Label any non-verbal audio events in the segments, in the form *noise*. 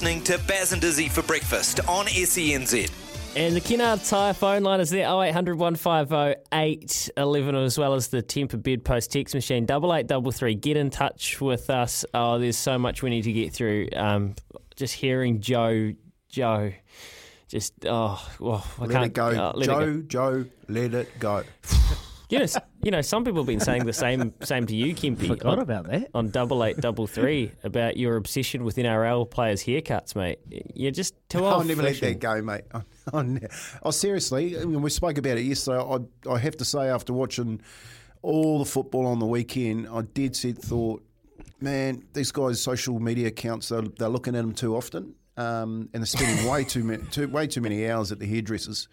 Listening to Baz and Dizzy for breakfast on E SENZ. And the Kennard Tyre phone line is there 0800 150 811 as well as the Temper Bedpost text machine 8833. Get in touch with us. Oh, there's so much we need to get through. Um, just hearing Joe, Joe, just, oh, well, I Let can't it go. uh, let it Joe, go. Joe, let it go. You know, you know, some people have been saying the same same to you, Kempy. Forgot on, about that. on double eight double three about your obsession with NRL players' haircuts, mate. You're just too old. I'll old. never let that go, mate. *laughs* Oh, ne- oh, seriously, I mean, we spoke about it yesterday. I, I have to say, after watching all the football on the weekend, I did sit thought, man, these guys' social media accounts, they're, they're looking at them too often, um, and they're spending way too many, too, way too many hours at the hairdressers.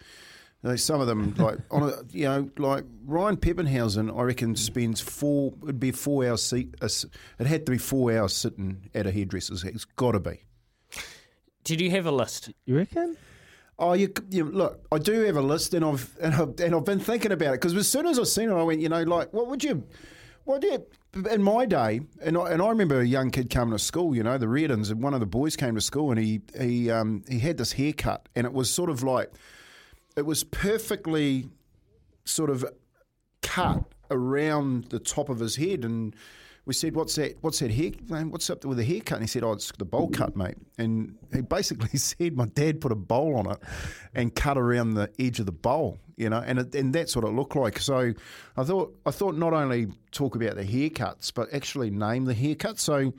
You know, Some of them, *laughs* like on a, you know, like Ryan Papenhuyzen, I reckon spends four. It'd be four hours seat. It had to be four hours sitting at a hairdresser's. It's got to be. Did you have a list? You reckon? Oh, you, you look. I do have a list, and I've and I've, and I've been thinking about it because as soon as I seen it, I went, you know, like, what would you, what do you, in my day, and I, and I remember a young kid coming to school, you know, the Reardons, and one of the boys came to school, and he he um he had this haircut, and it was sort of like, it was perfectly, sort of, cut around the top of his head, and. We said, "What's that? What's that hair? What's up with the haircut?" And he said, "Oh, it's the bowl cut, mate." And he basically *laughs* said, "My dad put a bowl on it and cut around the edge of the bowl, you know, and it, and that's what it looked like." So I thought I thought not only talk about the haircuts, but actually name the haircut. So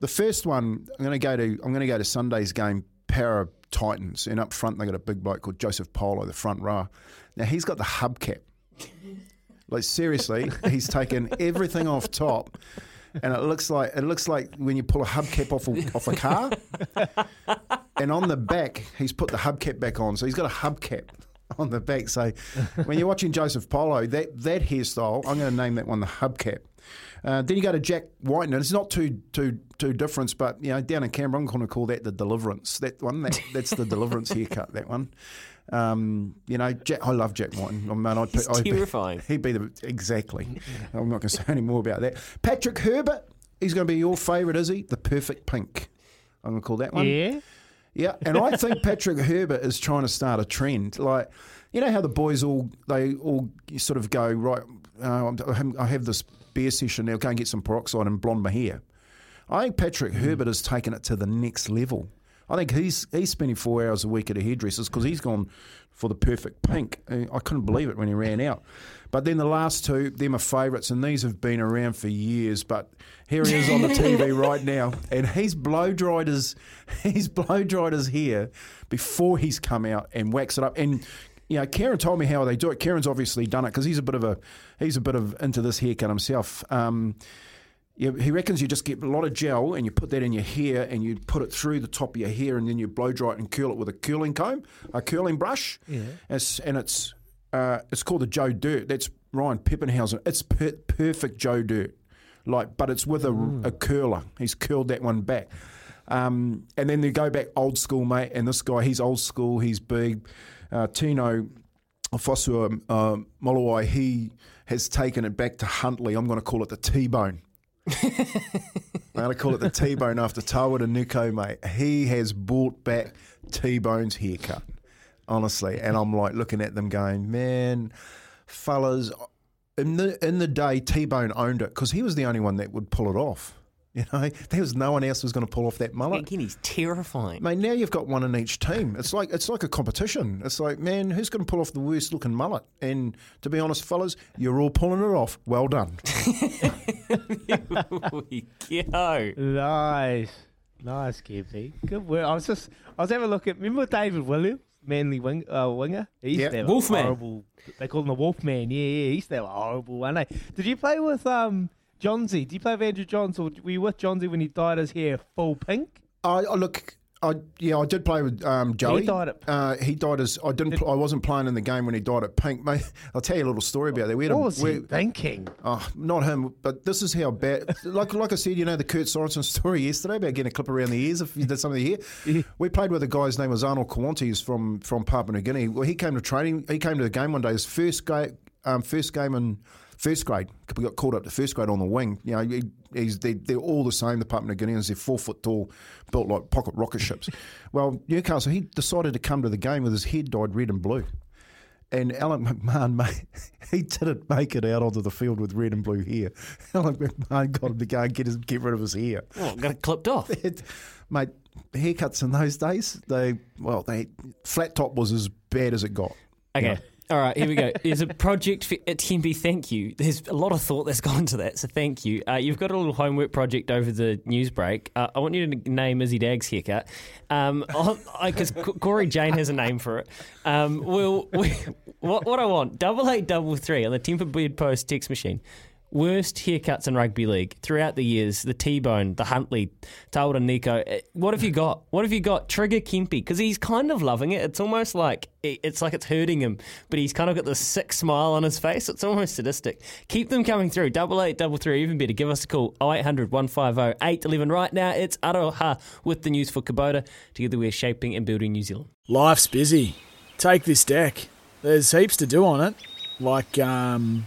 the first one, I'm going to go to I'm going to go to Sunday's game, Parra Titans, and up front they got a big bloke called Joseph Paulo, the front row. Now he's got the hubcap. Like seriously, *laughs* he's taken everything off top, and it looks like it looks like when you pull a hubcap off a, off a car. and on the back, he's put the hubcap back on, so he's got a hubcap on the back. So when you're watching Joseph Paulo, that that hairstyle, I'm going to name that one the hubcap. Uh, then you go to Jack Wighton, and it's not too too too different, but you know down in Canberra, I'm going to call that the Deliverance. That one, that, that's the Deliverance *laughs* haircut. That one. Um, you know, Jack, I love Jack Wighton. I mean, I'd, He's I'd be- terrifying. He'd be the exactly. *laughs* I'm not going to say any more about that. Patrick Herbert, he's going to be your favourite, is he? The perfect pink. I'm going to call that one. Yeah. Yeah, and I think Patrick Herbert is trying to start a trend. Like, you know how the boys all they all sort of go right. Uh, I have this beer session now. Go and get some peroxide and blonde my hair. I think Patrick hmm. Herbert has taken it to the next level. I think he's he's spending four hours a week at a hairdresser's because he's gone for the perfect pink. I couldn't believe it when he ran out. But then the last two, they're my favourites, and these have been around for years. But here he is on the TV *laughs* right now, and he's blow dried his *laughs* he's blow dried his hair before he's come out and waxed it up. And you know, Karen told me how they do it. Karen's obviously done it because he's a bit of a he's a bit of into this haircut himself. Um, yeah, he reckons you just get a lot of gel and you put that in your hair and you put it through the top of your hair and then you blow dry it and curl it with a curling comb, a curling brush. Yeah. It's, and it's uh, it's called the Joe Dirt. That's Ryan Papenhuyzen. It's per- perfect Joe Dirt, like, but it's with a, a curler. He's curled that one back. Um, and then they go back old school, mate. And this guy, he's old school. He's big. Uh, Tino Fosua uh, Molawai, he has taken it back to Huntly. I'm going to call it the T-bone. *laughs* I'm going to call it the T-bone after Tawera Nikau, mate. He has brought back T-bone's haircut, honestly. And I'm like looking at them going, man, fellas, in the in the day, T-bone owned it because he was the only one that would pull it off. You know, there was no one else who was going to pull off that mullet. Again, he's terrifying. Mate, now you've got one in each team. It's like it's like a competition. It's like, man, who's going to pull off the worst looking mullet? And to be honest, fellas, you're all pulling it off. Well done. *laughs* we go. Nice. Nice, Kempy. Good work. I was just, I was having a look at, remember David Williams, Manly wing, uh, winger? He used Yep. to have a Wolfman. horrible, they call him the Wolfman. Yeah, yeah, he used to have a horrible one. Eh? Did you play with um, Johnsy? Did you play with Andrew Johns or were you with Johnsy when he dyed his hair full pink? I, I look. I yeah, I did play with um, Joey. dyed it- Uh, he died as I didn't. Pl- I wasn't playing in the game when he died at pink. Mate, I'll tell you a little story about that. We had What a, was we- he thinking? Oh, not him, but this is how bad. Like, like I said, you know the Kurt Sorensen story yesterday about getting a clip around the ears if you did something here. *laughs* We played with a guy's name was Arnold Krewanty. From from Papua New Guinea. Well, he came to training. He came to the game one day. His first game, um, first game in first grade. We got called up to first grade on the wing. You know, he, he's they, they're all the same. The Papua New Guineans. They're four foot tall, built like pocket rocket ships. *laughs* well, Newcastle. He decided to come to the game with his head dyed red and blue. And Allan McMahon, mate, *laughs* he didn't make it out onto the field with red and blue hair. *laughs* Allan McMahon got him to go and get, his, get rid of his hair. Oh, got it clipped off. It, mate, haircuts in those days, they, well, they flat top was as bad as it got. Okay. All right, here we go. There's a project for TMB. Thank you. There's a lot of thought that's gone into that, so thank you. Uh, you've got a little homework project over the news break. Uh, I want you to name Izzy Dagg's haircut, because *laughs* Cory Jane has a name for it. Um, we'll, we, *laughs* what, what I want double eight double three on the Temper Beard Post text machine. Worst haircuts in rugby league throughout the years. The T-Bone, the Huntly, Tawera Nikau. Eh, What have you got? What have you got? Trigger Kempy because he's kind of loving it. It's almost like it's like it's hurting him, but he's kind of got this sick smile on his face. It's almost sadistic. Keep them coming through. Double eight, double three, even better. Give us a call. 0800 150 811. Right now, it's Aroha with the news for Kubota. Together, we're shaping and building New Zealand. Life's busy. Take this deck. There's heaps to do on it, like um,